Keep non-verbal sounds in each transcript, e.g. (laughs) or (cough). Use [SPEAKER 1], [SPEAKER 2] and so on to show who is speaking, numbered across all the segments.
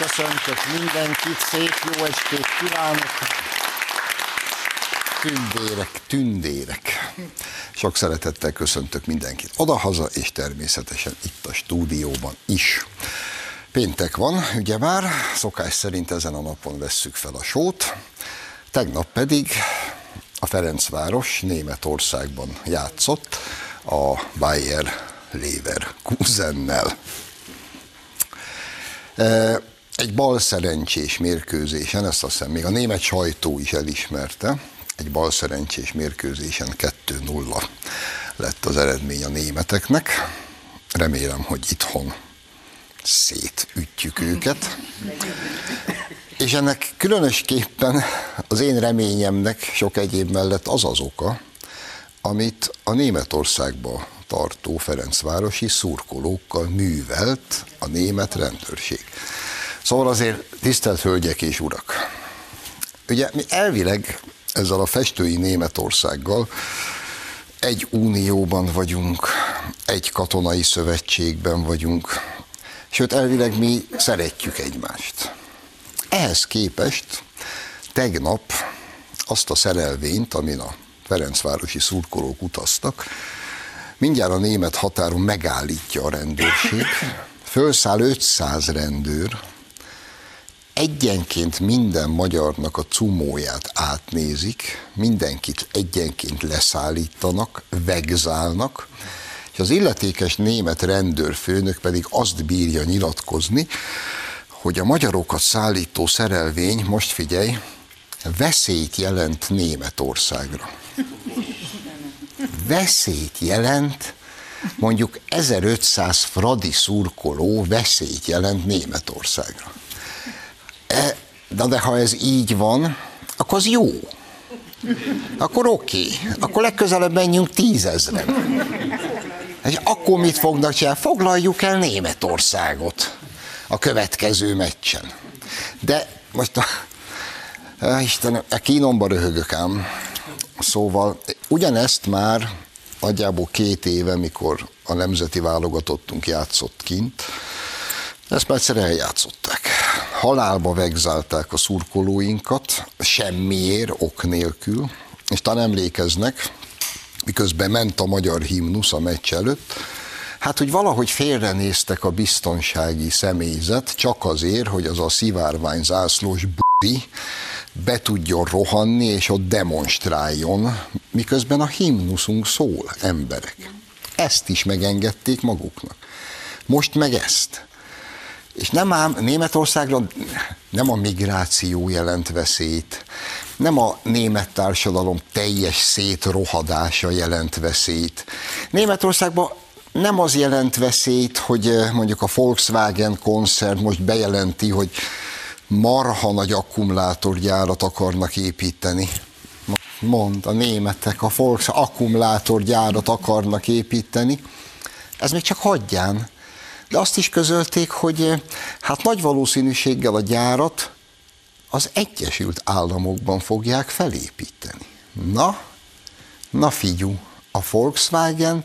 [SPEAKER 1] köszöntök mindenkit, szép jó estét kívánok! Tündérek, tündérek. Sok szeretettel köszöntök mindenkit odahaza, és természetesen itt a stúdióban is. Péntek van, ugye már, szokás szerint ezen a napon vesszük fel a sót, tegnap pedig a Ferencváros Németországban játszott a Bayer Leverkusennel. Egy bal szerencsés mérkőzésen, ezt azt hiszem még a német sajtó is elismerte, egy bal szerencsés mérkőzésen 2-0 lett az eredmény a németeknek. Remélem, hogy itthon szétütjük őket. És ennek különösképpen az én reményemnek sok egyéb mellett az az oka, amit a Németországba tartó Ferencvárosi szurkolókkal művelt a német rendőrség. Szóval azért tisztelt hölgyek és urak, ugye mi elvileg ezzel a festői Németországgal egy unióban vagyunk, egy katonai szövetségben vagyunk, sőt elvileg mi szeretjük egymást. Ehhez képest tegnap azt a szerelvényt, amin a Ferencvárosi szurkolók utaztak, mindjárt a német határon megállítja a rendőrség, fölszáll 500 rendőr, egyenként minden magyarnak a cumóját átnézik, mindenkit egyenként leszállítanak, vegzálnak, és az illetékes német rendőrfőnök pedig azt bírja nyilatkozni, hogy a magyarokat szállító szerelvény, most figyelj, veszélyt jelent Németországra. Veszélyt jelent, mondjuk 1500 fradi szurkoló veszélyt jelent Németországra. De, de ha ez így van, akkor az jó. Akkor oké. Akkor legközelebb menjünk tízezren. És akkor mit fognak csinálni? Foglaljuk el Németországot a következő meccsen. De most a, Istenem, a kínomba röhögök ám. Szóval ugyanezt már nagyjából két éve, mikor a nemzeti válogatottunk játszott kint, ezt már egyszer eljátszották. Halálba vegzálták a szurkolóinkat, semmiért, ok nélkül, és talán emlékeznek, miközben ment a magyar himnusz a meccs előtt, hát hogy valahogy félrenéztek a biztonsági személyzet, csak azért, hogy az a szivárvány zászlós budi be tudjon rohanni, és ott demonstráljon, miközben a himnuszunk szól, emberek. Ezt is megengedték maguknak. Most meg ezt. És nem ám Németországra nem a migráció jelent veszélyt, nem a német társadalom teljes szétrohadása jelent veszélyt. Németországban nem az jelent veszélyt, hogy eh, mondjuk a Volkswagen koncern most bejelenti, hogy marha nagy akkumulátorgyárat akarnak építeni. Mond, a németek a Volks akkumulátorgyárat akarnak építeni. Ez még csak hagyján. De azt is közölték, hogy eh, hát nagy valószínűséggel a gyárat az Egyesült Államokban fogják felépíteni. Na, na figyú, a Volkswagen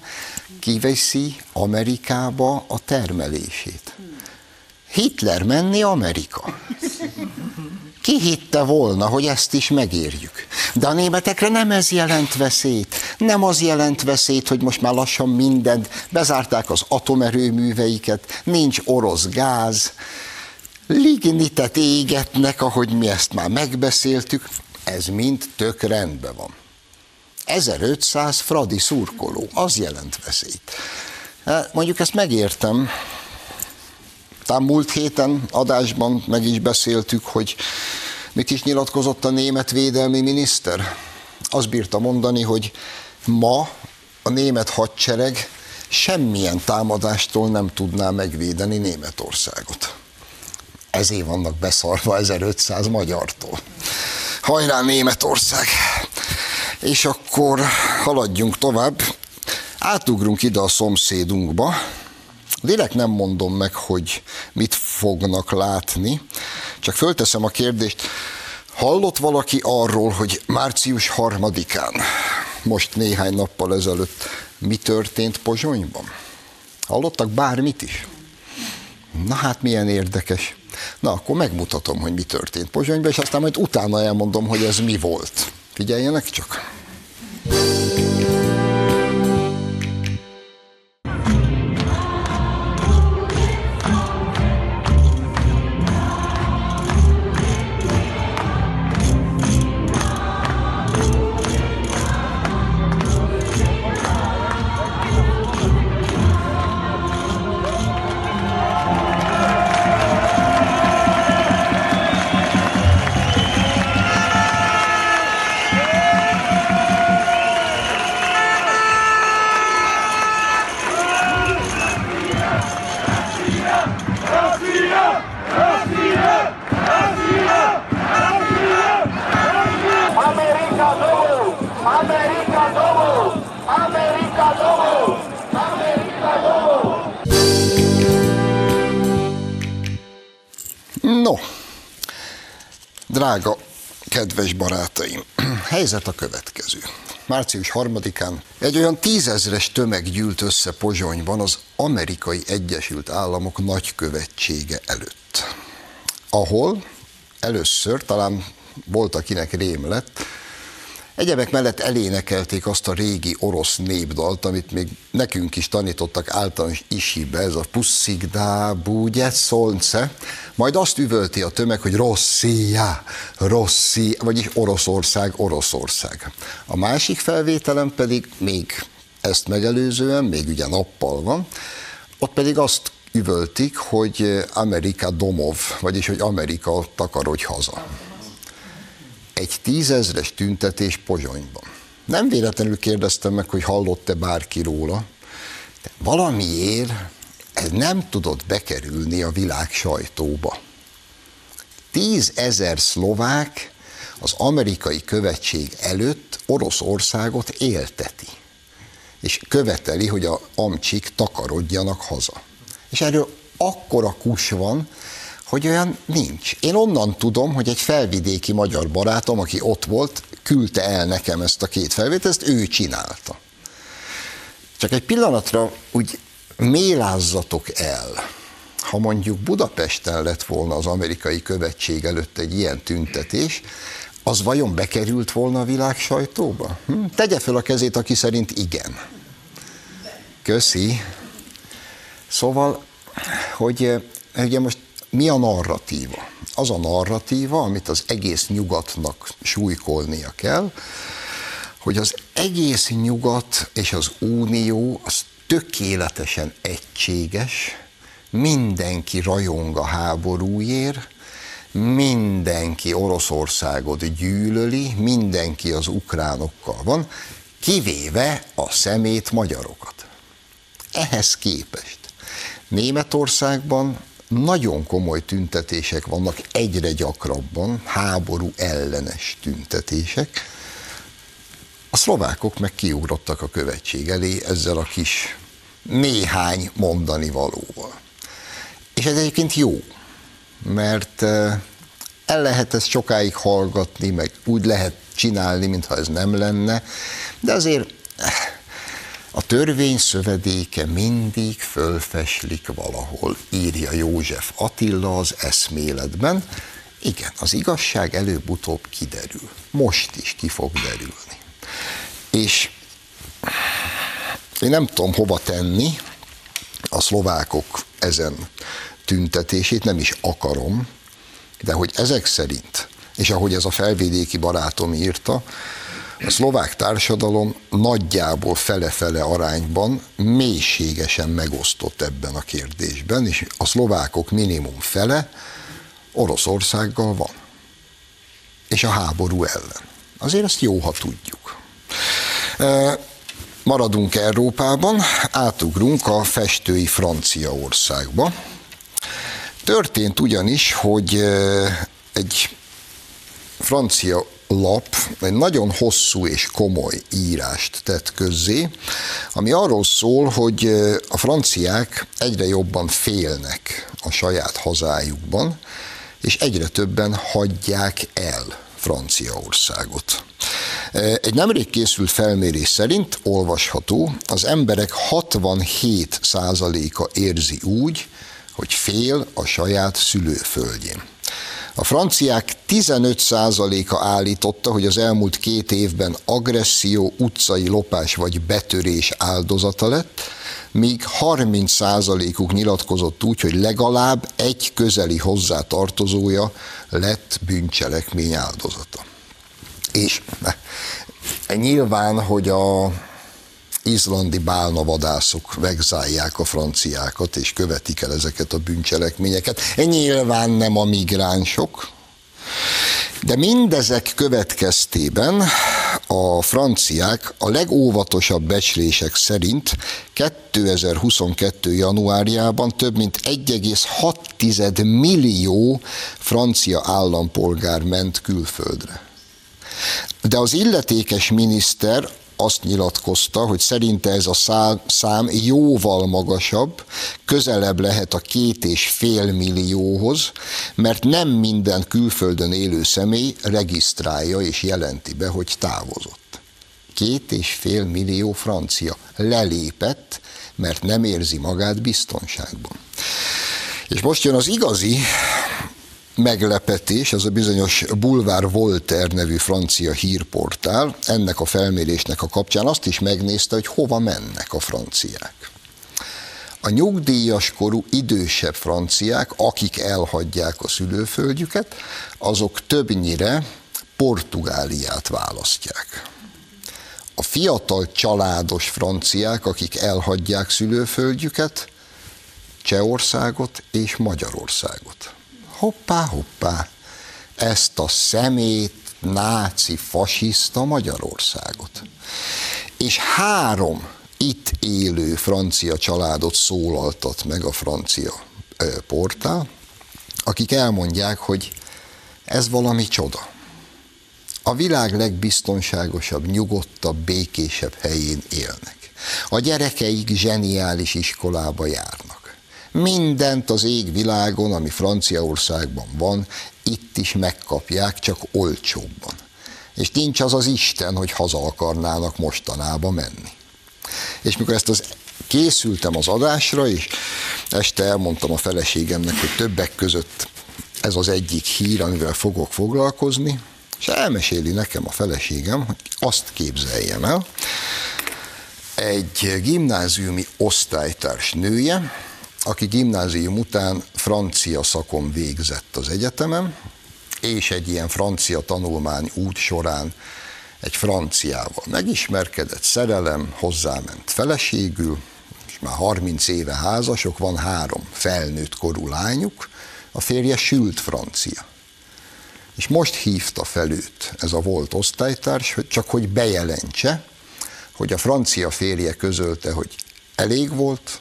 [SPEAKER 1] kiveszi Amerikába a termelését. Hitler menni Amerika. Ki hitte volna, hogy ezt is megérjük? De a németekre nem ez jelent veszélyt. Nem az jelent veszélyt, hogy most már lassan mindent, bezárták az atomerőműveiket, nincs orosz gáz, lignitet égetnek, ahogy mi ezt már megbeszéltük, ez mind tök rendben van. 1500 fradi szurkoló, az jelent veszélyt. Hát, mondjuk ezt megértem, talán múlt héten adásban meg is beszéltük, hogy mit is nyilatkozott a német védelmi miniszter. Azt bírta mondani, hogy ma a német hadsereg semmilyen támadástól nem tudná megvédeni Németországot. Ezért vannak beszarva 1500 magyartól. Hajrá Németország! És akkor haladjunk tovább. Átugrunk ide a szomszédunkba. Direkt nem mondom meg, hogy mit fognak látni, csak fölteszem a kérdést, hallott valaki arról, hogy március harmadikán, most néhány nappal ezelőtt, mi történt Pozsonyban? Hallottak bármit is? Na hát milyen érdekes. Na, akkor megmutatom, hogy mi történt Pozsonyban, és aztán majd utána elmondom, hogy ez mi volt. Figyeljenek csak! No, helyzet a következő. Március 3-án egy olyan tízezres tömeg gyűlt össze Pozsonyban az Amerikai Egyesült Államok nagykövetsége előtt, ahol először, talán volt akinek rém lett, Egyebek mellett elénekelték azt a régi orosz népdalt, amit még nekünk is tanítottak általános isibe, ez a pusszigdá, búgye, szolnce, majd azt üvölti a tömeg, hogy Rosszia, Rosszia, vagyis Oroszország, Oroszország. A másik felvételem pedig még ezt megelőzően, még ugye nappal van, ott pedig azt üvöltik, hogy Amerika Domov, vagyis hogy Amerika takarodj haza egy tízezres tüntetés Pozsonyban. Nem véletlenül kérdeztem meg, hogy hallott-e bárki róla, de valamiért ez nem tudott bekerülni a világ sajtóba. Tízezer szlovák az amerikai követség előtt Oroszországot élteti, és követeli, hogy a amcsik takarodjanak haza. És erről akkora kus van, hogy olyan nincs. Én onnan tudom, hogy egy felvidéki magyar barátom, aki ott volt, küldte el nekem ezt a két felvételt, ezt ő csinálta. Csak egy pillanatra úgy mélázzatok el, ha mondjuk Budapesten lett volna az amerikai követség előtt egy ilyen tüntetés, az vajon bekerült volna a világ sajtóba? Hm? Tegye fel a kezét, aki szerint igen. Köszi. Szóval, hogy ugye most mi a narratíva? Az a narratíva, amit az egész nyugatnak súlykolnia kell, hogy az egész nyugat és az unió az tökéletesen egységes, mindenki rajong a háborúért, mindenki Oroszországot gyűlöli, mindenki az ukránokkal van, kivéve a szemét magyarokat. Ehhez képest Németországban nagyon komoly tüntetések vannak egyre gyakrabban, háború ellenes tüntetések. A szlovákok meg kiugrottak a követség elé ezzel a kis néhány mondani valóval. És ez egyébként jó, mert eh, el lehet ezt sokáig hallgatni, meg úgy lehet csinálni, mintha ez nem lenne, de azért eh, a törvény szövedéke mindig fölfeslik valahol, írja József Attila az eszméletben. Igen, az igazság előbb-utóbb kiderül. Most is ki fog derülni. És én nem tudom hova tenni a szlovákok ezen tüntetését, nem is akarom, de hogy ezek szerint, és ahogy ez a felvidéki barátom írta, a szlovák társadalom nagyjából fele-fele arányban mélységesen megosztott ebben a kérdésben, és a szlovákok minimum fele Oroszországgal van. És a háború ellen. Azért ezt jó, ha tudjuk. Maradunk Európában, átugrunk a festői Franciaországba. Történt ugyanis, hogy egy francia lap egy nagyon hosszú és komoly írást tett közzé, ami arról szól, hogy a franciák egyre jobban félnek a saját hazájukban, és egyre többen hagyják el Franciaországot. Egy nemrég készült felmérés szerint olvasható, az emberek 67%-a érzi úgy, hogy fél a saját szülőföldjén. A franciák 15%-a állította, hogy az elmúlt két évben agresszió, utcai lopás vagy betörés áldozata lett, míg 30%-uk nyilatkozott úgy, hogy legalább egy közeli hozzátartozója lett bűncselekmény áldozata. És nyilván, hogy a izlandi bálnavadászok vegzálják a franciákat, és követik el ezeket a bűncselekményeket. Nyilván nem a migránsok, de mindezek következtében a franciák a legóvatosabb becslések szerint 2022. januárjában több mint 1,6 millió francia állampolgár ment külföldre. De az illetékes miniszter azt nyilatkozta, hogy szerinte ez a szám jóval magasabb, közelebb lehet a két és fél millióhoz, mert nem minden külföldön élő személy regisztrálja és jelenti be, hogy távozott. Két és fél millió francia lelépett, mert nem érzi magát biztonságban. És most jön az igazi meglepetés, az a bizonyos Bulvár Voltaire nevű francia hírportál, ennek a felmérésnek a kapcsán azt is megnézte, hogy hova mennek a franciák. A nyugdíjas korú idősebb franciák, akik elhagyják a szülőföldjüket, azok többnyire Portugáliát választják. A fiatal családos franciák, akik elhagyják szülőföldjüket, Csehországot és Magyarországot hoppá, hoppá, ezt a szemét, náci, fasiszta Magyarországot. És három itt élő francia családot szólaltat meg a francia portál, akik elmondják, hogy ez valami csoda. A világ legbiztonságosabb, nyugodtabb, békésebb helyén élnek. A gyerekeik zseniális iskolába járnak. Mindent az ég világon, ami Franciaországban van, itt is megkapják, csak olcsóbban. És nincs az az Isten, hogy haza akarnának mostanába menni. És mikor ezt az készültem az adásra, és este elmondtam a feleségemnek, hogy többek között ez az egyik hír, amivel fogok foglalkozni, és elmeséli nekem a feleségem, hogy azt képzeljem el, egy gimnáziumi osztálytárs nője, aki gimnázium után francia szakon végzett az egyetemen, és egy ilyen francia tanulmány út során egy franciával megismerkedett, szerelem, hozzáment feleségül, és már 30 éve házasok, van három felnőtt korú lányuk, a férje sült francia. És most hívta fel őt ez a volt osztálytárs, hogy csak hogy bejelentse, hogy a francia férje közölte, hogy elég volt,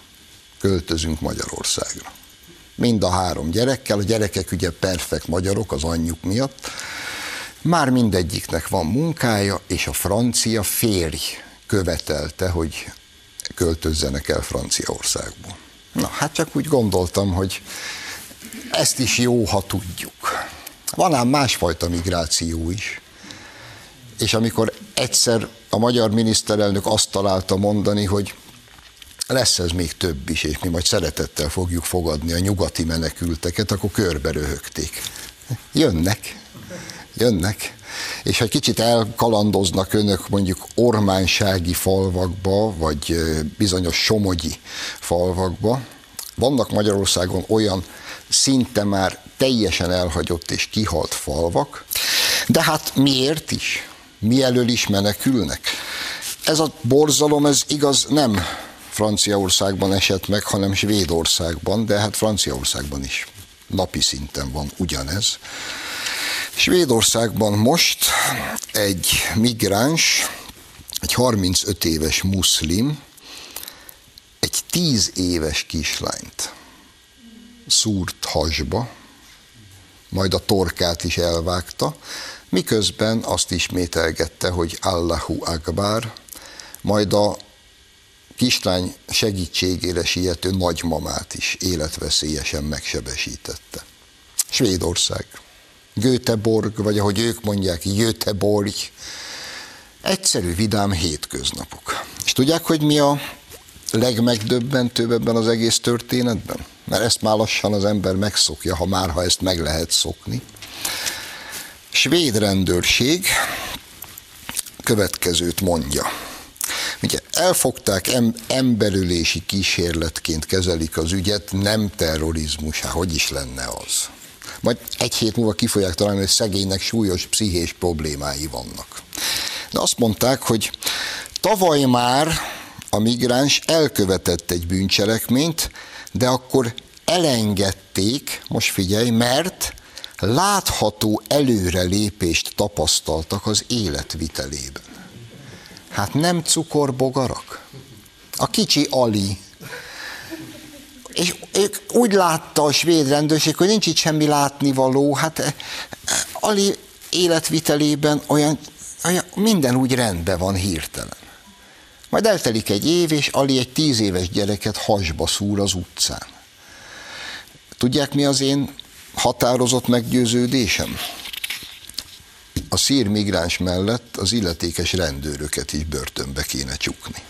[SPEAKER 1] költözünk Magyarországra. Mind a három gyerekkel, a gyerekek ugye perfekt magyarok az anyjuk miatt, már mindegyiknek van munkája, és a francia férj követelte, hogy költözzenek el Franciaországból. Na, hát csak úgy gondoltam, hogy ezt is jó, ha tudjuk. Van ám másfajta migráció is. És amikor egyszer a magyar miniszterelnök azt találta mondani, hogy lesz ez még több is, és mi majd szeretettel fogjuk fogadni a nyugati menekülteket, akkor körbe röhögték. Jönnek, jönnek. És ha kicsit elkalandoznak önök mondjuk ormánsági falvakba, vagy bizonyos somogyi falvakba, vannak Magyarországon olyan szinte már teljesen elhagyott és kihalt falvak, de hát miért is? Mi elől is menekülnek? Ez a borzalom, ez igaz nem Franciaországban esett meg, hanem Svédországban, de hát Franciaországban is napi szinten van ugyanez. Svédországban most egy migráns, egy 35 éves muszlim, egy 10 éves kislányt szúrt hasba, majd a torkát is elvágta, miközben azt ismételgette, hogy Allahu Akbar, majd a kislány segítségére siető nagymamát is életveszélyesen megsebesítette. Svédország. Göteborg, vagy ahogy ők mondják, Göteborg. Egyszerű, vidám hétköznapok. És tudják, hogy mi a legmegdöbbentőbb ebben az egész történetben? mert ezt már lassan az ember megszokja, ha már, ha ezt meg lehet szokni. Svéd rendőrség következőt mondja. Ugye elfogták, em, emberülési kísérletként kezelik az ügyet, nem terrorizmus, hát hogy is lenne az? Majd egy hét múlva ki fogják találni, hogy szegénynek súlyos pszichés problémái vannak. De azt mondták, hogy tavaly már a migráns elkövetett egy bűncselekményt, de akkor elengedték, most figyelj, mert látható előrelépést tapasztaltak az életvitelében. Hát nem cukorbogarak. A kicsi Ali. És úgy látta a svéd rendőrség, hogy nincs itt semmi látnivaló. Hát eh, Ali életvitelében olyan, olyan minden úgy rendben van hirtelen. Majd eltelik egy év, és Ali egy tíz éves gyereket hasba szúr az utcán. Tudják, mi az én határozott meggyőződésem? A szír migráns mellett az illetékes rendőröket is börtönbe kéne csukni.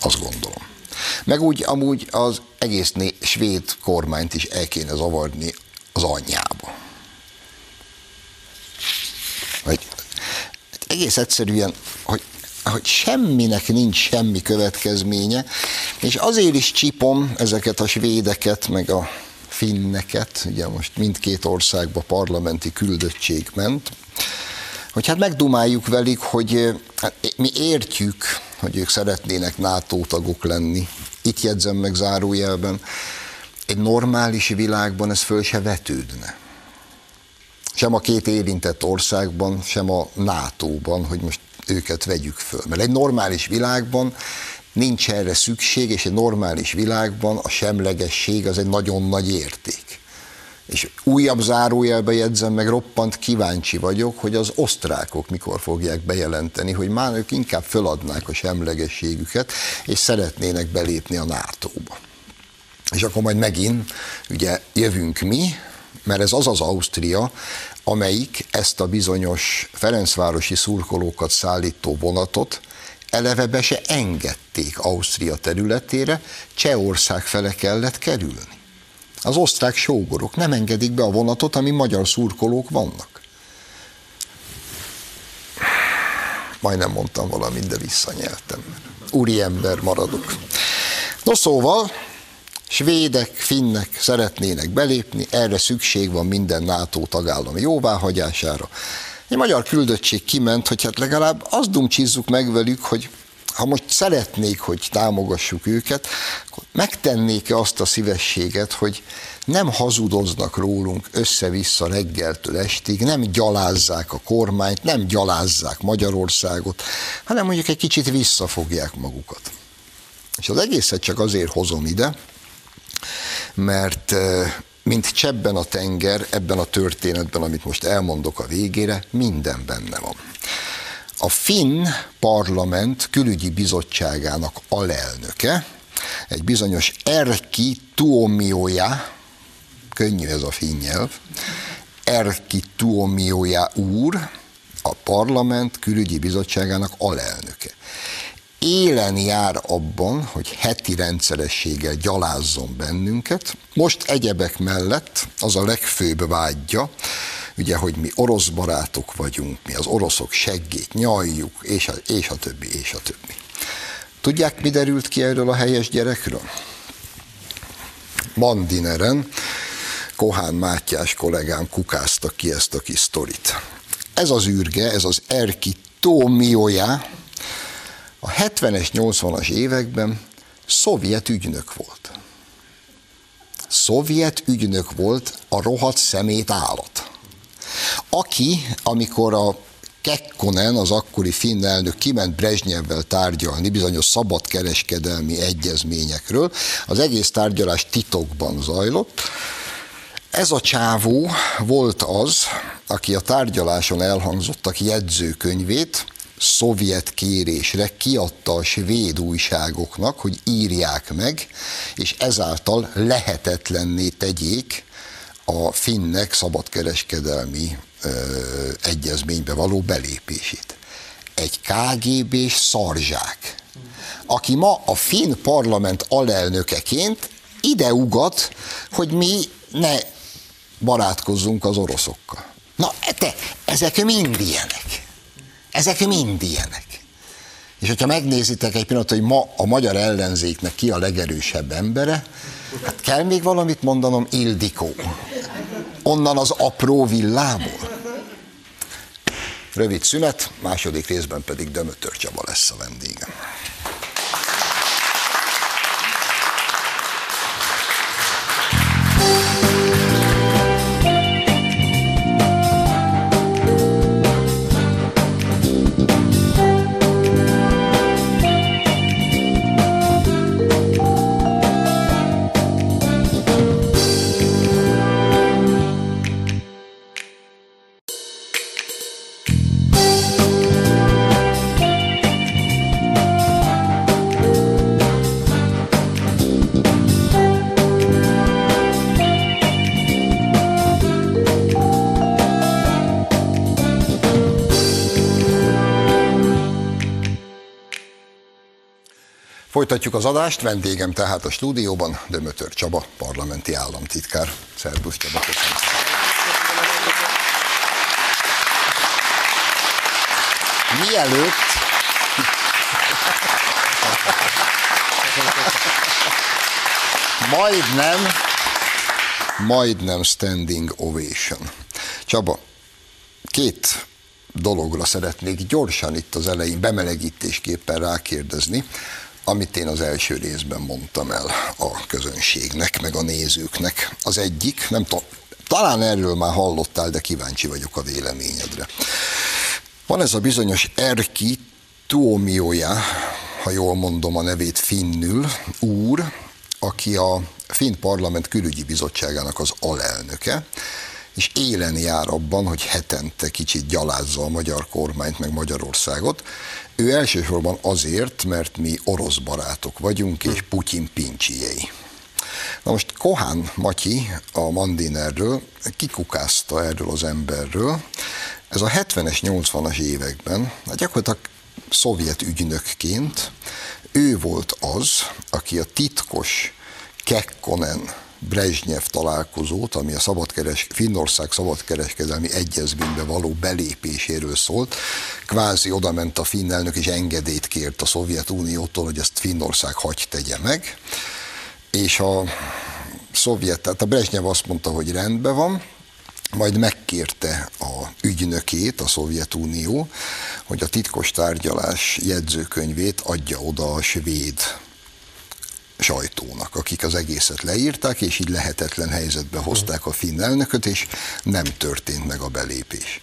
[SPEAKER 1] Azt gondolom. Meg úgy amúgy az egész né- svéd kormányt is el kéne zavarni az anyjába. Hogy egész egyszerűen, hogy hogy semminek nincs semmi következménye, és azért is csipom ezeket a svédeket, meg a finneket, ugye most mindkét országba parlamenti küldöttség ment, hogy hát megdumáljuk velük, hogy hát mi értjük, hogy ők szeretnének NATO tagok lenni. Itt jegyzem meg zárójelben, egy normális világban ez föl se vetődne. Sem a két érintett országban, sem a NATO-ban, hogy most őket vegyük föl. Mert egy normális világban nincs erre szükség, és egy normális világban a semlegesség az egy nagyon nagy érték. És újabb zárójelbe jegyzem meg, roppant kíváncsi vagyok, hogy az osztrákok mikor fogják bejelenteni, hogy már ők inkább föladnák a semlegességüket, és szeretnének belépni a NATO-ba. És akkor majd megint ugye jövünk mi, mert ez az az Ausztria, amelyik ezt a bizonyos Ferencvárosi szurkolókat szállító vonatot eleve be se engedték Ausztria területére, Csehország fele kellett kerülni. Az osztrák sógorok nem engedik be a vonatot, ami magyar szurkolók vannak. Majdnem mondtam valamit, de visszanyeltem. Úri ember maradok. No szóval, svédek, finnek szeretnének belépni, erre szükség van minden NATO tagállam jóváhagyására. Egy magyar küldöttség kiment, hogy hát legalább azt dumcsizzuk meg velük, hogy ha most szeretnék, hogy támogassuk őket, akkor megtennék-e azt a szívességet, hogy nem hazudoznak rólunk össze-vissza reggeltől estig, nem gyalázzák a kormányt, nem gyalázzák Magyarországot, hanem mondjuk egy kicsit visszafogják magukat. És az egészet csak azért hozom ide, mert mint csebben a tenger, ebben a történetben, amit most elmondok a végére, minden benne van. A Finn parlament külügyi bizottságának alelnöke, egy bizonyos Erki Tuomioja, könnyű ez a finn nyelv, Erki Tuomioja úr, a parlament külügyi bizottságának alelnöke élen jár abban, hogy heti rendszerességgel gyalázzon bennünket. Most egyebek mellett az a legfőbb vágyja, ugye, hogy mi orosz barátok vagyunk, mi az oroszok seggét nyaljuk, és a, és a többi, és a többi. Tudják, mi derült ki erről a helyes gyerekről? Mandineren Kohán Mátyás kollégám kukázta ki ezt a kis sztorit. Ez az űrge, ez az Erki Tómiója, a 70-es, 80-as években szovjet ügynök volt. Szovjet ügynök volt a rohadt szemét állat. Aki, amikor a Kekkonen, az akkori finn elnök kiment Brezsnyevvel tárgyalni bizonyos szabadkereskedelmi egyezményekről, az egész tárgyalás titokban zajlott. Ez a csávó volt az, aki a tárgyaláson elhangzottak jegyzőkönyvét szovjet kérésre kiadta a svéd újságoknak, hogy írják meg, és ezáltal lehetetlenné tegyék a finnek szabadkereskedelmi ö, egyezménybe való belépését. Egy KGB-s szarzsák, aki ma a finn parlament alelnökeként ide ugat, hogy mi ne barátkozzunk az oroszokkal. Na, te, ezek mind ilyenek. Ezek mind ilyenek. És hogyha megnézitek egy pillanat, hogy ma a magyar ellenzéknek ki a legerősebb embere, hát kell még valamit mondanom, Ildikó. Onnan az apró villából. Rövid szünet, második részben pedig Dömötör Csaba lesz a vendégem. Folytatjuk az adást, vendégem tehát a stúdióban Dömötör Csaba, parlamenti államtitkár. Szerbusz Csaba, köszönöm. Mielőtt majdnem, majdnem standing ovation. Csaba, két dologra szeretnék gyorsan itt az elején bemelegítésképpen rákérdezni amit én az első részben mondtam el a közönségnek, meg a nézőknek. Az egyik, nem tudom, talán erről már hallottál, de kíváncsi vagyok a véleményedre. Van ez a bizonyos Erki Tuomioja, ha jól mondom a nevét finnül, úr, aki a Finn Parlament külügyi bizottságának az alelnöke, és élen jár abban, hogy hetente kicsit gyalázza a magyar kormányt, meg Magyarországot. Ő elsősorban azért, mert mi orosz barátok vagyunk, és Putyin pincsiei. Na most Kohán Matyi a Mandinerről kikukázta erről az emberről. Ez a 70-es, 80-as években, hát gyakorlatilag szovjet ügynökként ő volt az, aki a titkos Kekkonen Brezsnyev találkozót, ami a szabadkeres, Finnország szabadkereskedelmi egyezménybe való belépéséről szólt. Kvázi oda ment a finn elnök és engedélyt kért a Szovjetuniótól, hogy ezt Finnország hagy tegye meg. És a szovjet, tehát a Brezsnyev azt mondta, hogy rendben van, majd megkérte a ügynökét, a Szovjetunió, hogy a titkos tárgyalás jegyzőkönyvét adja oda a svéd sajtónak, akik az egészet leírták, és így lehetetlen helyzetbe hozták a finn elnököt, és nem történt meg a belépés.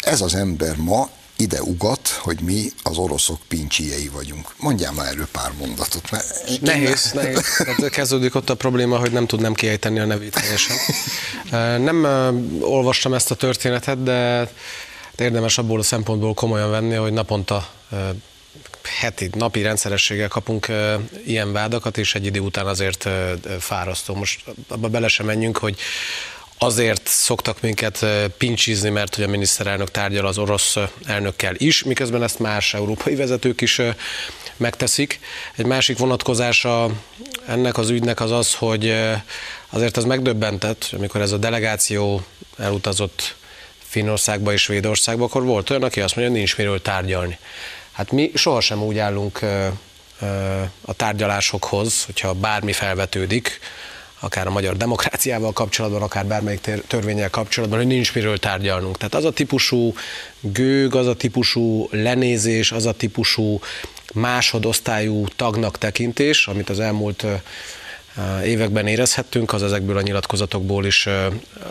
[SPEAKER 1] Ez az ember ma ide ugat, hogy mi az oroszok pincsiei vagyunk. Mondjál már erről pár mondatot. Mert
[SPEAKER 2] nehéz, nem... nehéz. Hát kezdődik ott a probléma, hogy nem tudnám kiejteni a nevét helyesen. Nem olvastam ezt a történetet, de érdemes abból a szempontból komolyan venni, hogy naponta heti, napi rendszerességgel kapunk ilyen vádakat, és egy idő után azért fárasztó. Most abba bele sem menjünk, hogy azért szoktak minket pincsizni, mert hogy a miniszterelnök tárgyal az orosz elnökkel is, miközben ezt más európai vezetők is megteszik. Egy másik vonatkozása ennek az ügynek az az, hogy azért az megdöbbentett, amikor ez a delegáció elutazott Finnországba és Svédországba, akkor volt olyan, aki azt mondja, hogy nincs miről tárgyalni. Hát mi sohasem úgy állunk a tárgyalásokhoz, hogyha bármi felvetődik, akár a magyar demokráciával kapcsolatban, akár bármelyik törvényel kapcsolatban, hogy nincs miről tárgyalnunk. Tehát az a típusú gőg, az a típusú lenézés, az a típusú másodosztályú tagnak tekintés, amit az elmúlt években érezhettünk, az ezekből a nyilatkozatokból is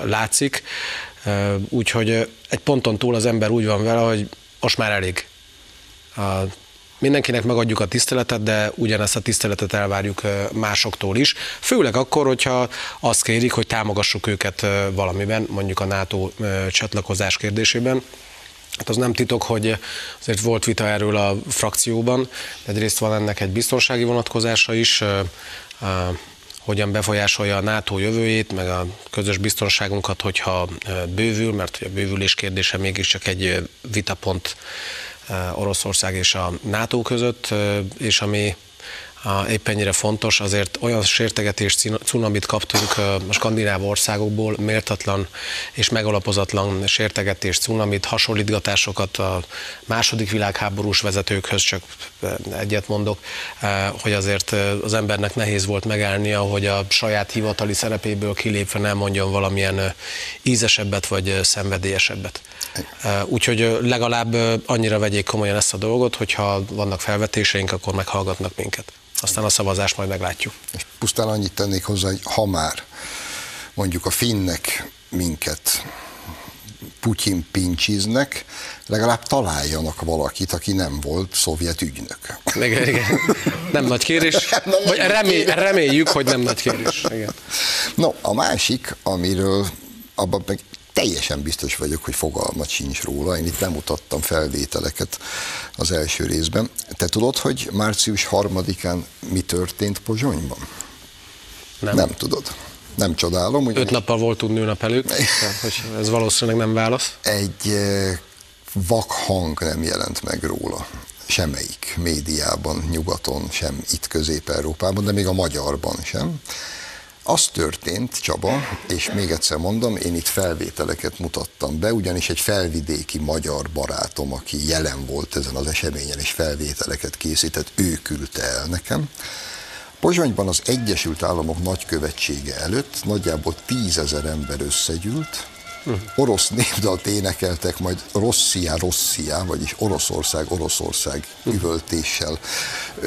[SPEAKER 2] látszik. Úgyhogy egy ponton túl az ember úgy van vele, hogy most már elég. Mindenkinek megadjuk a tiszteletet, de ugyanezt a tiszteletet elvárjuk másoktól is. Főleg akkor, hogyha azt kérik, hogy támogassuk őket valamiben, mondjuk a NATO csatlakozás kérdésében. Hát az nem titok, hogy azért volt vita erről a frakcióban, egyrészt van ennek egy biztonsági vonatkozása is, hogyan befolyásolja a NATO jövőjét, meg a közös biztonságunkat, hogyha bővül, mert a bővülés kérdése mégiscsak egy vitapont Oroszország és a NATO között, és ami épp ennyire fontos, azért olyan sértegetés cunamit kaptunk a skandináv országokból, méltatlan és megalapozatlan sértegetés cunamit, hasonlítgatásokat a második világháborús vezetőkhöz, csak egyet mondok, hogy azért az embernek nehéz volt megállnia, hogy a saját hivatali szerepéből kilépve nem mondjon valamilyen ízesebbet vagy szenvedélyesebbet. Úgyhogy legalább annyira vegyék komolyan ezt a dolgot, hogyha vannak felvetéseink, akkor meghallgatnak minket aztán a szavazást majd meglátjuk.
[SPEAKER 1] És pusztán annyit tennék hozzá, hogy ha már mondjuk a finnek minket Putyin pincsiznek, legalább találjanak valakit, aki nem volt szovjet ügynök.
[SPEAKER 2] Igen, igen. Nem nagy kérés. (laughs) Nem, Vagy remély, reméljük, hogy nem nagy kérés. Igen.
[SPEAKER 1] No, a másik, amiről abban meg teljesen biztos vagyok, hogy fogalmat sincs róla. Én itt nem mutattam felvételeket az első részben. Te tudod, hogy március harmadikán mi történt Pozsonyban?
[SPEAKER 2] Nem.
[SPEAKER 1] Nem tudod. Nem csodálom.
[SPEAKER 2] Ugye? Öt nappal volt tudni nap előtt, (laughs) hogy ez valószínűleg nem válasz.
[SPEAKER 1] Egy eh, vak hang nem jelent meg róla semmelyik médiában, nyugaton, sem itt Közép-Európában, de még a magyarban sem. Az történt, Csaba, és még egyszer mondom, én itt felvételeket mutattam be, ugyanis egy felvidéki magyar barátom, aki jelen volt ezen az eseményen, és felvételeket készített, ő küldte el nekem. Pozsonyban az Egyesült Államok nagykövetsége előtt nagyjából tízezer ember összegyűlt, orosz népdalt énekeltek, majd Rosszia, Rosszia, vagyis Oroszország, Oroszország üvöltéssel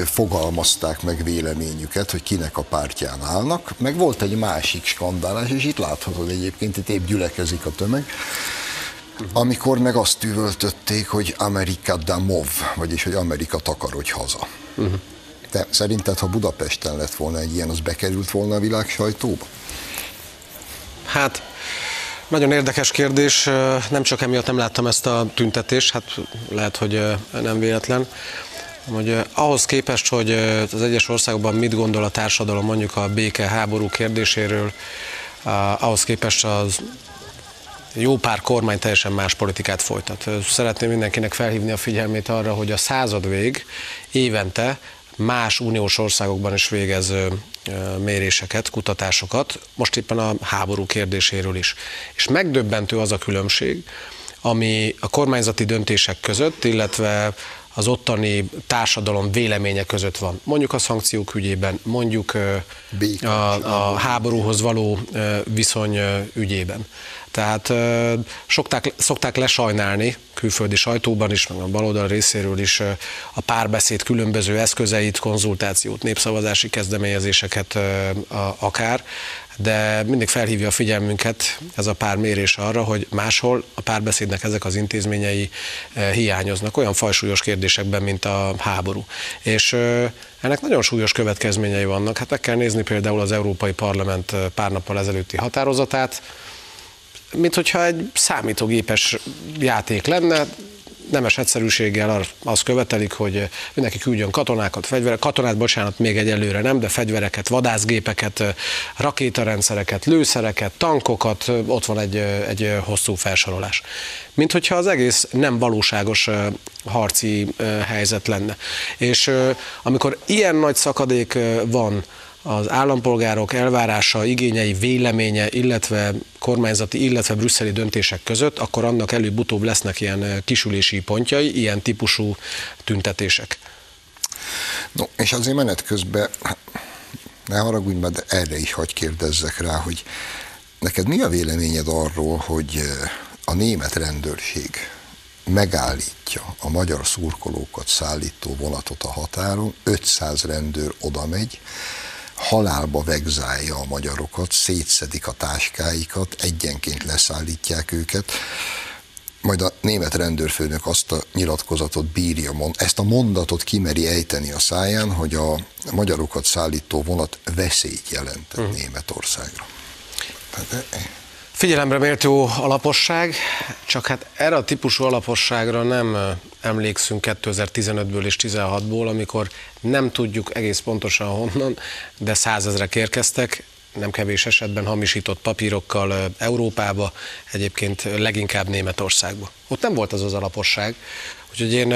[SPEAKER 1] fogalmazták meg véleményüket, hogy kinek a pártján állnak. Meg volt egy másik skandálás, és itt láthatod egyébként, itt épp gyülekezik a tömeg, amikor meg azt üvöltötték, hogy Amerika Damov, vagyis hogy Amerika takarodj haza. Te szerinted, ha Budapesten lett volna egy ilyen, az bekerült volna a világ sajtóba?
[SPEAKER 2] Hát nagyon érdekes kérdés, nem csak emiatt nem láttam ezt a tüntetést, hát lehet, hogy nem véletlen, hogy ahhoz képest, hogy az egyes országokban mit gondol a társadalom mondjuk a béke háború kérdéséről, ahhoz képest az jó pár kormány teljesen más politikát folytat. Szeretném mindenkinek felhívni a figyelmét arra, hogy a század vég évente más uniós országokban is végez méréseket, kutatásokat, most éppen a háború kérdéséről is. És megdöbbentő az a különbség, ami a kormányzati döntések között, illetve az ottani társadalom véleménye között van. Mondjuk a szankciók ügyében, mondjuk a, a háborúhoz való viszony ügyében. Tehát szokták, szokták lesajnálni külföldi sajtóban is, meg a baloldal részéről is a párbeszéd különböző eszközeit, konzultációt, népszavazási kezdeményezéseket akár, de mindig felhívja a figyelmünket ez a pár mérés arra, hogy máshol a párbeszédnek ezek az intézményei hiányoznak olyan fajsúlyos kérdésekben, mint a háború. És ennek nagyon súlyos következményei vannak. Hát meg kell nézni például az Európai Parlament pár nappal ezelőtti határozatát, mint hogyha egy számítógépes játék lenne, nemes egyszerűséggel azt követelik, hogy mindenki küldjön katonákat, fegyverek, katonát, bocsánat, még egyelőre nem, de fegyvereket, vadászgépeket, rakétarendszereket, lőszereket, tankokat, ott van egy, egy hosszú felsorolás. Mint hogyha az egész nem valóságos harci helyzet lenne. És amikor ilyen nagy szakadék van, az állampolgárok elvárása, igényei, véleménye, illetve kormányzati, illetve brüsszeli döntések között, akkor annak előbb-utóbb lesznek ilyen kisülési pontjai, ilyen típusú tüntetések.
[SPEAKER 1] No, és azért menet közben, ne haragudj, de erre is hagy kérdezzek rá, hogy neked mi a véleményed arról, hogy a német rendőrség megállítja a magyar szurkolókat szállító vonatot a határon, 500 rendőr oda megy, halálba vegzálja a magyarokat, szétszedik a táskáikat, egyenként leszállítják őket, majd a német rendőrfőnök azt a nyilatkozatot bírja, ezt a mondatot kimeri ejteni a száján, hogy a magyarokat szállító vonat veszélyt jelentett uh-huh. Németországra.
[SPEAKER 2] Tehát, Figyelemre méltó alaposság, csak hát erre a típusú alaposságra nem emlékszünk 2015-ből és 16-ból, amikor nem tudjuk egész pontosan honnan, de százezrek érkeztek, nem kevés esetben hamisított papírokkal Európába, egyébként leginkább Németországba. Ott nem volt az az alaposság, úgyhogy én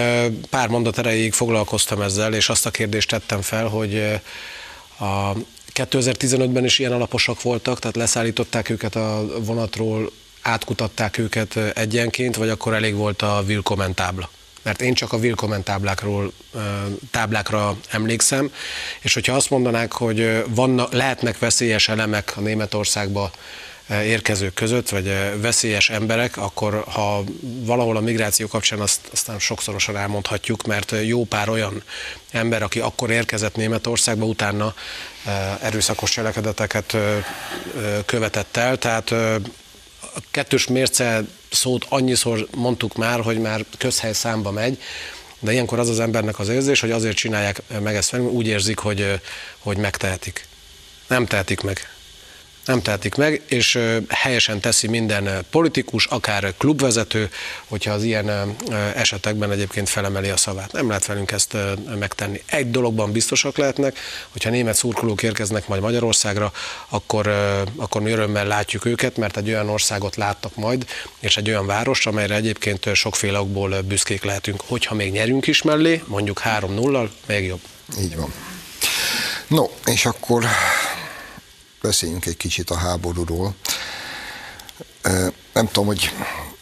[SPEAKER 2] pár mondat erejéig foglalkoztam ezzel, és azt a kérdést tettem fel, hogy a 2015-ben is ilyen alaposak voltak, tehát leszállították őket a vonatról, átkutatták őket egyenként, vagy akkor elég volt a Willkommen tábla? Mert én csak a Willkommen táblákról, táblákra emlékszem, és hogyha azt mondanák, hogy vannak, lehetnek veszélyes elemek a Németországba érkezők között, vagy veszélyes emberek, akkor ha valahol a migráció kapcsán azt aztán sokszorosan elmondhatjuk, mert jó pár olyan ember, aki akkor érkezett Németországba, utána erőszakos cselekedeteket követett el, tehát a kettős mérce szót annyiszor mondtuk már, hogy már közhely számba megy, de ilyenkor az az embernek az érzés, hogy azért csinálják meg ezt velünk, úgy érzik, hogy, hogy megtehetik. Nem tehetik meg nem tehetik meg, és helyesen teszi minden politikus, akár klubvezető, hogyha az ilyen esetekben egyébként felemeli a szavát. Nem lehet velünk ezt megtenni. Egy dologban biztosak lehetnek, hogyha német szurkolók érkeznek majd Magyarországra, akkor, akkor mi örömmel látjuk őket, mert egy olyan országot láttak majd, és egy olyan város, amelyre egyébként sokféle okból büszkék lehetünk. Hogyha még nyerünk is mellé, mondjuk 3-0-al, még jobb.
[SPEAKER 1] Így van. No, és akkor beszéljünk egy kicsit a háborúról. Nem tudom, hogy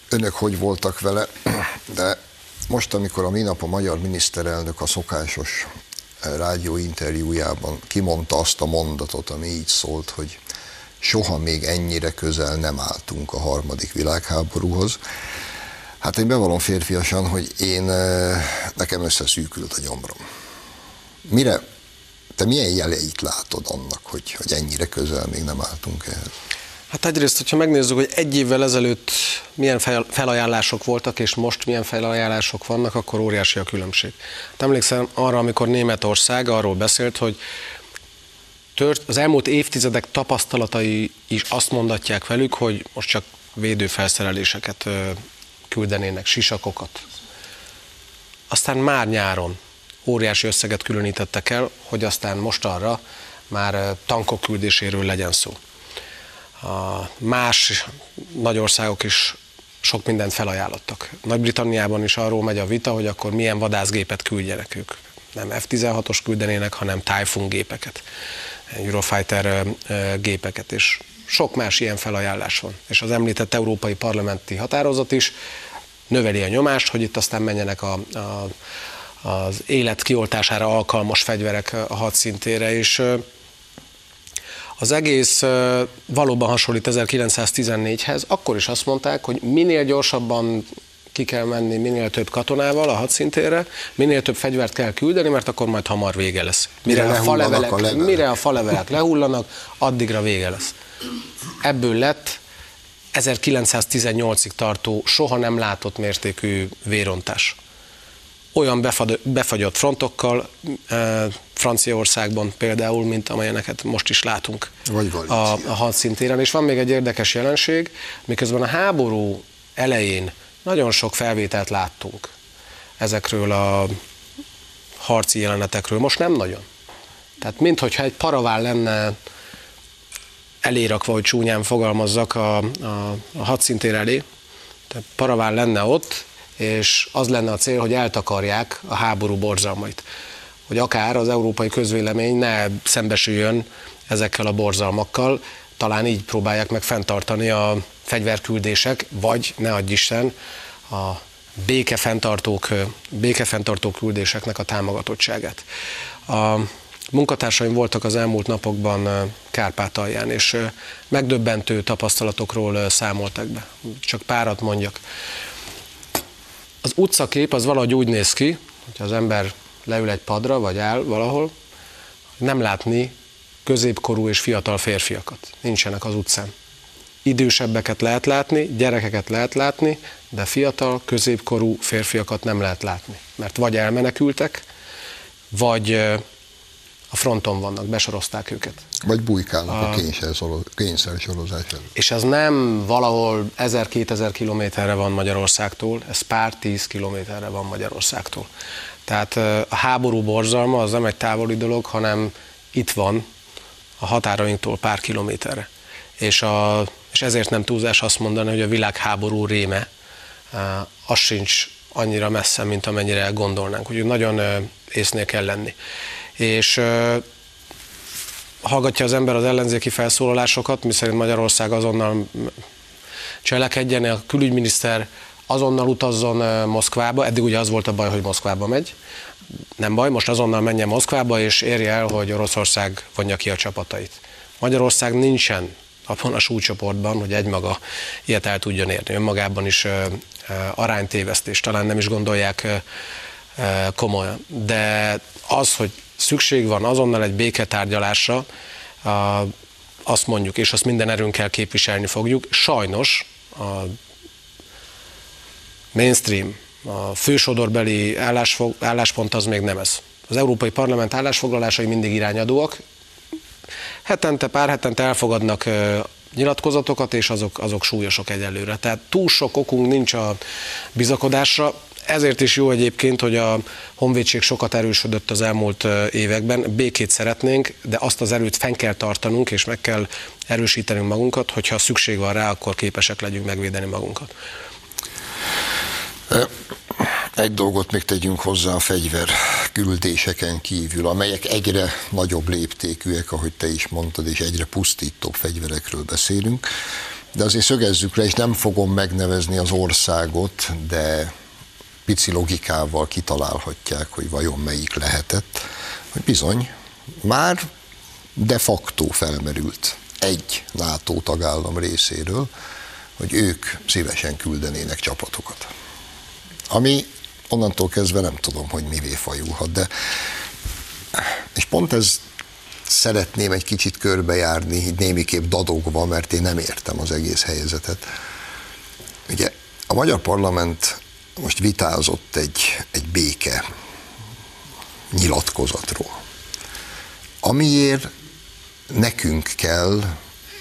[SPEAKER 1] önök hogy voltak vele, de most, amikor a minap a magyar miniszterelnök a szokásos rádió interjújában kimondta azt a mondatot, ami így szólt, hogy soha még ennyire közel nem álltunk a harmadik világháborúhoz. Hát én bevallom férfiasan, hogy én, nekem összeszűkült a gyomrom. Mire te milyen jeleit látod annak, hogy, hogy ennyire közel még nem álltunk ehhez?
[SPEAKER 2] Hát egyrészt, hogyha megnézzük, hogy egy évvel ezelőtt milyen felajánlások voltak, és most milyen felajánlások vannak, akkor óriási a különbség. Hát emlékszem arra, amikor Németország arról beszélt, hogy tört, az elmúlt évtizedek tapasztalatai is azt mondatják velük, hogy most csak védőfelszereléseket küldenének, sisakokat. Aztán már nyáron óriási összeget különítettek el, hogy aztán most arra már tankok küldéséről legyen szó. A más nagy országok is sok mindent felajánlottak. Nagy-Britanniában is arról megy a vita, hogy akkor milyen vadászgépet küldjenek ők. Nem F-16-os küldenének, hanem Typhoon gépeket, Eurofighter gépeket, és sok más ilyen felajánlás van. És az említett európai parlamenti határozat is növeli a nyomást, hogy itt aztán menjenek a, a az élet kioltására alkalmas fegyverek a hadszintére, és az egész valóban hasonlít 1914-hez, akkor is azt mondták, hogy minél gyorsabban ki kell menni minél több katonával a hadszintére, minél több fegyvert kell küldeni, mert akkor majd hamar vége lesz. Mire, mire, a, falevelek, a mire a falevelek lehullanak, addigra vége lesz. Ebből lett 1918-ig tartó, soha nem látott mértékű vérontás olyan befagyott frontokkal, Franciaországban például, mint amelyeneket most is látunk
[SPEAKER 1] Vagy
[SPEAKER 2] a, a hadszintéren. És van még egy érdekes jelenség, miközben a háború elején nagyon sok felvételt láttunk ezekről a harci jelenetekről, most nem nagyon. Tehát minthogyha egy paravál lenne elérakva, hogy csúnyán fogalmazzak a, a, a hadszintér elé, tehát paravál lenne ott, és az lenne a cél, hogy eltakarják a háború borzalmait. Hogy akár az európai közvélemény ne szembesüljön ezekkel a borzalmakkal, talán így próbálják meg fenntartani a fegyverküldések, vagy ne adj Isten, a békefenntartók, békefenntartó küldéseknek a támogatottságát. A munkatársaim voltak az elmúlt napokban Kárpátalján, és megdöbbentő tapasztalatokról számoltak be. Csak párat mondjak. Az utcakép az valahogy úgy néz ki, hogyha az ember leül egy padra, vagy áll valahol, nem látni középkorú és fiatal férfiakat. Nincsenek az utcán. Idősebbeket lehet látni, gyerekeket lehet látni, de fiatal, középkorú férfiakat nem lehet látni. Mert vagy elmenekültek, vagy a fronton vannak, besorozták őket.
[SPEAKER 1] Vagy bujkálnak a, a kényszer sorozás előtt.
[SPEAKER 2] És ez nem valahol 1000-2000 kilométerre van Magyarországtól, ez pár tíz kilométerre van Magyarországtól. Tehát a háború borzalma az nem egy távoli dolog, hanem itt van, a határainktól pár kilométerre. És, a, és ezért nem túlzás azt mondani, hogy a világháború réme az sincs annyira messze, mint amennyire gondolnánk. Úgyhogy nagyon észnél kell lenni. És hallgatja az ember az ellenzéki felszólalásokat, miszerint Magyarország azonnal cselekedjen, a külügyminiszter azonnal utazzon Moszkvába, eddig ugye az volt a baj, hogy Moszkvába megy, nem baj, most azonnal menjen Moszkvába, és érje el, hogy Oroszország vonja ki a csapatait. Magyarország nincsen abban a súlycsoportban, hogy egymaga ilyet el tudjon érni. Önmagában is aránytévesztés, talán nem is gondolják komolyan. De az, hogy szükség van azonnal egy béketárgyalásra, azt mondjuk, és azt minden erőnkkel képviselni fogjuk. Sajnos a mainstream, a fősodorbeli álláspont az még nem ez. Az Európai Parlament állásfoglalásai mindig irányadóak. Hetente, pár hetente elfogadnak nyilatkozatokat, és azok, azok súlyosok egyelőre. Tehát túl sok okunk nincs a bizakodásra, ezért is jó egyébként, hogy a honvédség sokat erősödött az elmúlt években. Békét szeretnénk, de azt az erőt fenn kell tartanunk, és meg kell erősítenünk magunkat, hogyha szükség van rá, akkor képesek legyünk megvédeni magunkat.
[SPEAKER 1] Egy dolgot még tegyünk hozzá a fegyver küldéseken kívül, amelyek egyre nagyobb léptékűek, ahogy te is mondtad, és egyre pusztítóbb fegyverekről beszélünk. De azért szögezzük le, és nem fogom megnevezni az országot, de pici logikával kitalálhatják, hogy vajon melyik lehetett, hogy bizony, már de facto felmerült egy NATO tagállam részéről, hogy ők szívesen küldenének csapatokat. Ami onnantól kezdve nem tudom, hogy mivé fajulhat, de és pont ez szeretném egy kicsit körbejárni, így némiképp dadogva, mert én nem értem az egész helyzetet. Ugye a magyar parlament most vitázott egy, egy béke nyilatkozatról, amiért nekünk kell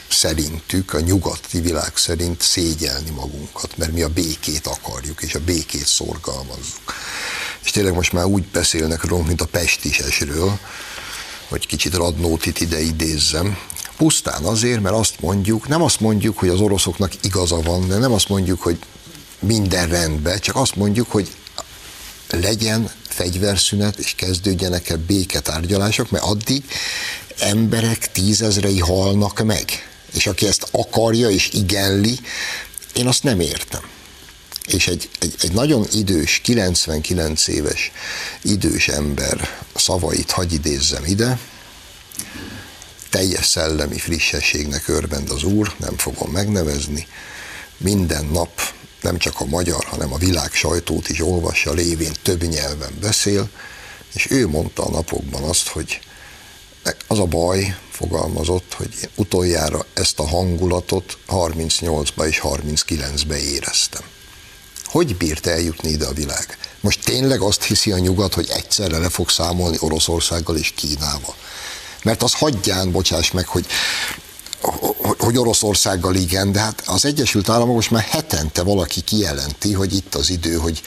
[SPEAKER 1] szerintük, a nyugati világ szerint szégyelni magunkat, mert mi a békét akarjuk, és a békét szorgalmazzuk. És tényleg most már úgy beszélnek rólunk, mint a pestisesről, hogy kicsit Radnótit ide idézzem, pusztán azért, mert azt mondjuk, nem azt mondjuk, hogy az oroszoknak igaza van, de nem azt mondjuk, hogy minden rendben, csak azt mondjuk, hogy legyen fegyverszünet, és kezdődjenek el béketárgyalások, mert addig emberek tízezrei halnak meg. És aki ezt akarja és igenli, én azt nem értem. És egy, egy, egy nagyon idős, 99 éves idős ember szavait hagy idézzem ide, teljes szellemi frissességnek örvend az Úr, nem fogom megnevezni, minden nap nem csak a magyar, hanem a világ sajtót is olvassa, lévén több nyelven beszél, és ő mondta a napokban azt, hogy az a baj, fogalmazott, hogy én utoljára ezt a hangulatot 38-ba és 39-be éreztem. Hogy bírt eljutni ide a világ? Most tényleg azt hiszi a nyugat, hogy egyszerre le fog számolni Oroszországgal és Kínával? Mert az hagyján, bocsáss meg, hogy hogy Oroszországgal igen, de hát az Egyesült Államok most már hetente valaki kijelenti, hogy itt az idő, hogy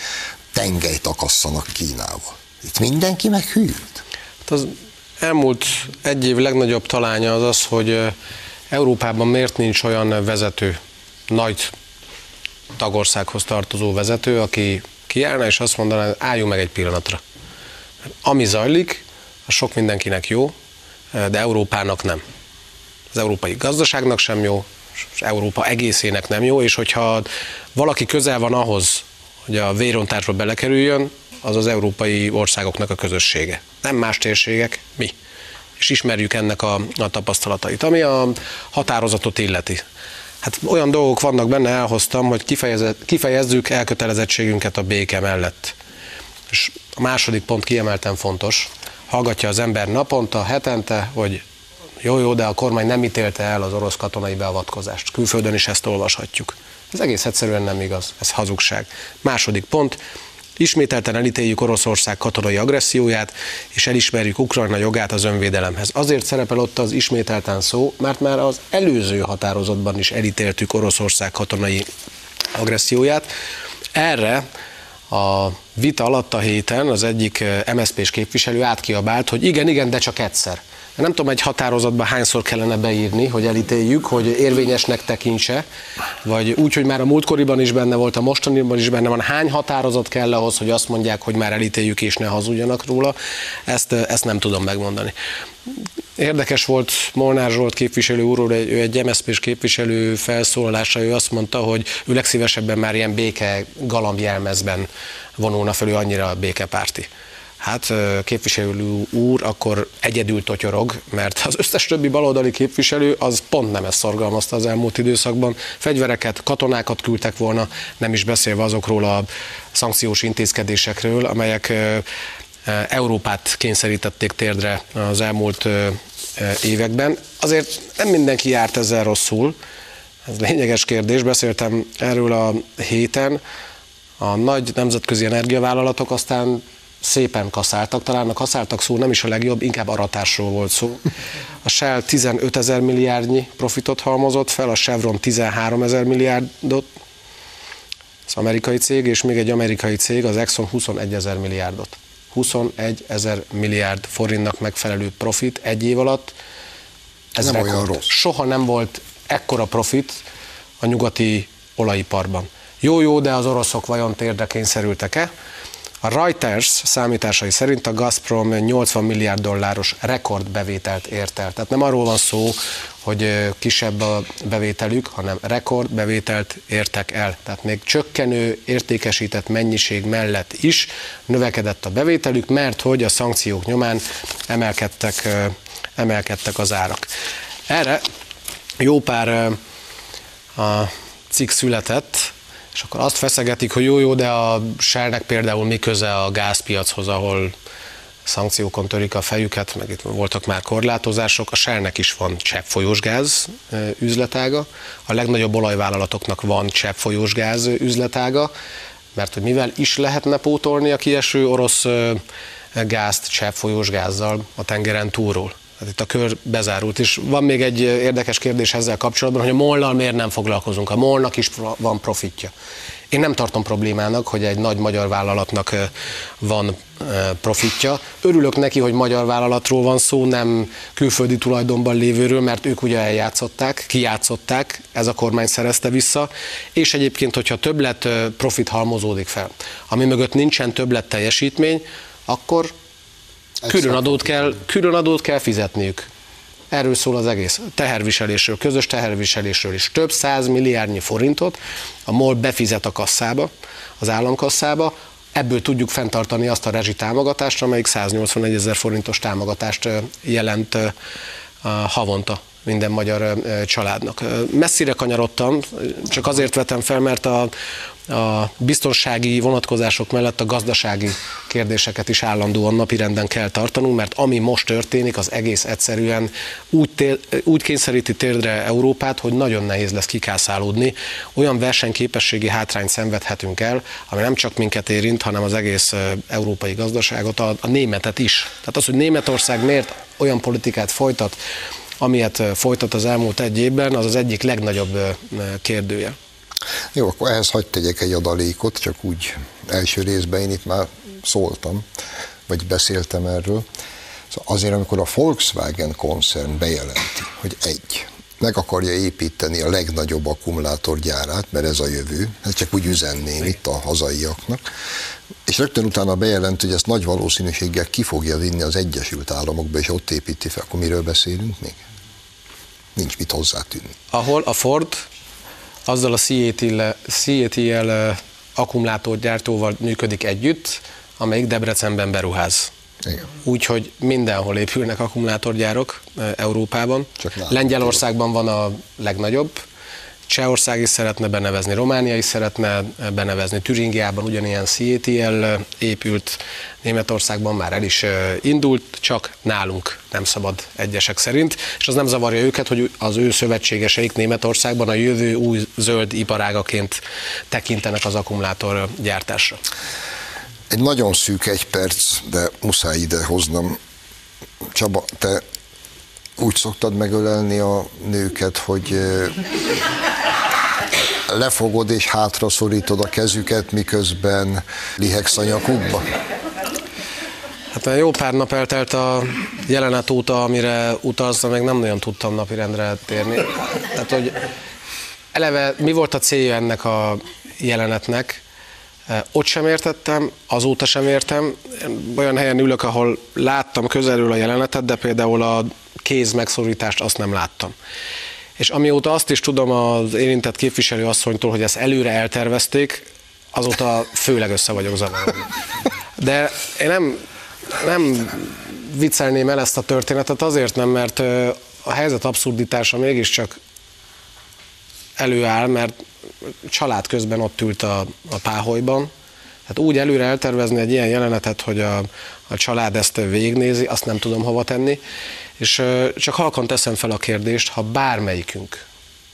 [SPEAKER 1] tengelyt akasszanak Kínával. Itt mindenki meghűlt.
[SPEAKER 2] Hát az elmúlt egy év legnagyobb talánya az az, hogy Európában miért nincs olyan vezető, nagy tagországhoz tartozó vezető, aki kiállna és azt mondaná, álljunk meg egy pillanatra. Ami zajlik, az sok mindenkinek jó, de Európának nem az európai gazdaságnak sem jó, és Európa egészének nem jó, és hogyha valaki közel van ahhoz, hogy a vérontásba belekerüljön, az az európai országoknak a közössége. Nem más térségek, mi. És ismerjük ennek a, a tapasztalatait, ami a határozatot illeti. Hát olyan dolgok vannak benne, elhoztam, hogy kifejezzük elkötelezettségünket a béke mellett. És a második pont kiemelten fontos. Hallgatja az ember naponta, hetente, hogy jó, jó, de a kormány nem ítélte el az orosz katonai beavatkozást. Külföldön is ezt olvashatjuk. Ez egész egyszerűen nem igaz, ez hazugság. Második pont, Ismételten elítéljük Oroszország katonai agresszióját, és elismerjük Ukrajna jogát az önvédelemhez. Azért szerepel ott az ismételten szó, mert már az előző határozatban is elítéltük Oroszország katonai agresszióját. Erre a vita alatt a héten az egyik MSZP-s képviselő átkiabált, hogy igen, igen, de csak egyszer. Nem tudom, egy határozatban hányszor kellene beírni, hogy elítéljük, hogy érvényesnek tekintse, vagy úgy, hogy már a múltkoriban is benne volt, a mostaniban is benne van. Hány határozat kell ahhoz, hogy azt mondják, hogy már elítéljük és ne hazudjanak róla? Ezt, ezt nem tudom megmondani. Érdekes volt Molnár Zsolt képviselő úrról, ő egy mszp képviselő felszólalása, ő azt mondta, hogy ő legszívesebben már ilyen béke galambjelmezben vonulna fel, ő annyira békepárti. Hát képviselő úr akkor egyedül totyorog, mert az összes többi baloldali képviselő az pont nem ezt szorgalmazta az elmúlt időszakban. Fegyvereket, katonákat küldtek volna, nem is beszélve azokról a szankciós intézkedésekről, amelyek Európát kényszerítették térdre az elmúlt években. Azért nem mindenki járt ezzel rosszul, ez lényeges kérdés, beszéltem erről a héten. A nagy nemzetközi energiavállalatok aztán szépen kaszáltak, talán a kaszáltak szó nem is a legjobb, inkább aratásról volt szó. A Shell 15 ezer milliárdnyi profitot halmozott fel, a Chevron 13 ezer milliárdot, az amerikai cég, és még egy amerikai cég, az Exxon 21 ezer milliárdot. 21 ezer milliárd forintnak megfelelő profit egy év alatt.
[SPEAKER 1] Ez nem rekord. olyan rossz.
[SPEAKER 2] Soha nem volt ekkora profit a nyugati olajiparban. Jó-jó, de az oroszok vajon térdre kényszerültek-e? A Reuters számításai szerint a Gazprom 80 milliárd dolláros rekordbevételt ért el. Tehát nem arról van szó, hogy kisebb a bevételük, hanem rekordbevételt értek el. Tehát még csökkenő értékesített mennyiség mellett is növekedett a bevételük, mert hogy a szankciók nyomán emelkedtek, emelkedtek az árak. Erre jó pár a cikk született, és akkor azt feszegetik, hogy jó-jó, de a Shellnek például mi köze a gázpiachoz, ahol szankciókon törik a fejüket, meg itt voltak már korlátozások. A Shellnek is van cseppfolyós gáz üzletága, a legnagyobb olajvállalatoknak van cseppfolyós gáz üzletága, mert hogy mivel is lehetne pótolni a kieső orosz gázt cseppfolyós gázzal a tengeren túlról. Hát itt a kör bezárult, és van még egy érdekes kérdés ezzel kapcsolatban, hogy a mollal miért nem foglalkozunk. A molnak is van profitja. Én nem tartom problémának, hogy egy nagy magyar vállalatnak van profitja. Örülök neki, hogy magyar vállalatról van szó, nem külföldi tulajdonban lévőről, mert ők ugye eljátszották, kijátszották, ez a kormány szerezte vissza, és egyébként, hogyha többlet profit halmozódik fel, ami mögött nincsen többlet teljesítmény, akkor külön adót, kell, külön adót kell fizetniük. Erről szól az egész teherviselésről, közös teherviselésről is. Több száz milliárdnyi forintot a MOL befizet a kasszába, az államkasszába, ebből tudjuk fenntartani azt a rezsi támogatást, amelyik 181 ezer forintos támogatást jelent havonta minden magyar családnak. Messzire kanyarodtam, csak azért vetem fel, mert a, a biztonsági vonatkozások mellett a gazdasági kérdéseket is állandóan napirenden kell tartanunk, mert ami most történik, az egész egyszerűen úgy, tél, úgy kényszeríti térdre Európát, hogy nagyon nehéz lesz kikászálódni. Olyan versenyképességi hátrányt szenvedhetünk el, ami nem csak minket érint, hanem az egész európai gazdaságot, a, a németet is. Tehát az, hogy Németország miért olyan politikát folytat, amilyet folytat az elmúlt egy évben, az az egyik legnagyobb kérdője.
[SPEAKER 1] Jó, akkor ehhez hagyd tegyek egy adalékot, csak úgy első részben én itt már szóltam, vagy beszéltem erről. Szóval azért, amikor a Volkswagen koncern bejelenti, hogy egy, meg akarja építeni a legnagyobb akkumulátorgyárát, mert ez a jövő, ez csak úgy üzenném itt a hazaiaknak, és rögtön utána bejelent, hogy ezt nagy valószínűséggel ki fogja vinni az Egyesült Államokba, és ott építi fel, akkor miről beszélünk még? Nincs mit hozzátűnni.
[SPEAKER 2] Ahol a Ford azzal a CATL, akkumulátorgyártóval működik együtt, amelyik Debrecenben beruház. Úgyhogy mindenhol épülnek akkumulátorgyárok Európában. Lengyelországban van a legnagyobb, Csehország is szeretne benevezni, Románia is szeretne benevezni, Türingiában ugyanilyen CATL épült, Németországban már el is indult, csak nálunk nem szabad egyesek szerint, és az nem zavarja őket, hogy az ő szövetségeseik Németországban a jövő új zöld iparágaként tekintenek az akkumulátor gyártásra.
[SPEAKER 1] Egy nagyon szűk egy perc, de muszáj ide hoznom. Csaba, te úgy szoktad megölelni a nőket, hogy lefogod és hátra szorítod a kezüket, miközben lihegsz a nyakukba?
[SPEAKER 2] Hát jó pár nap eltelt a jelenet óta, amire utazza, meg nem nagyon tudtam napirendre térni. Tehát, hogy eleve mi volt a célja ennek a jelenetnek, ott sem értettem, azóta sem értem. Olyan helyen ülök, ahol láttam közelről a jelenetet, de például a kéz megszorítást azt nem láttam. És amióta azt is tudom az érintett képviselő asszonytól, hogy ezt előre eltervezték, azóta főleg össze vagyok zavarodva. De én nem, nem viccelném el ezt a történetet, azért nem, mert a helyzet abszurditása mégiscsak előáll, mert család közben ott ült a, a páholyban, tehát úgy előre eltervezni egy ilyen jelenetet, hogy a, a család ezt végignézi, azt nem tudom hova tenni, és csak halkan teszem fel a kérdést, ha bármelyikünk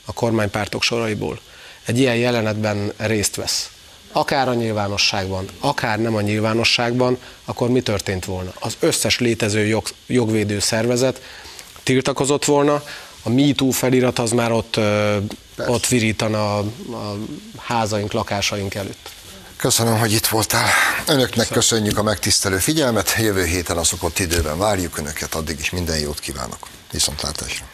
[SPEAKER 2] a kormánypártok soraiból egy ilyen jelenetben részt vesz, akár a nyilvánosságban, akár nem a nyilvánosságban, akkor mi történt volna? Az összes létező jog, jogvédő szervezet tiltakozott volna, a MeToo felirat az már ott, ott virítana a, a házaink, lakásaink előtt.
[SPEAKER 1] Köszönöm, hogy itt voltál. Önöknek köszönjük a megtisztelő figyelmet. Jövő héten a szokott időben várjuk Önöket, addig is minden jót kívánok. Viszontlátásra.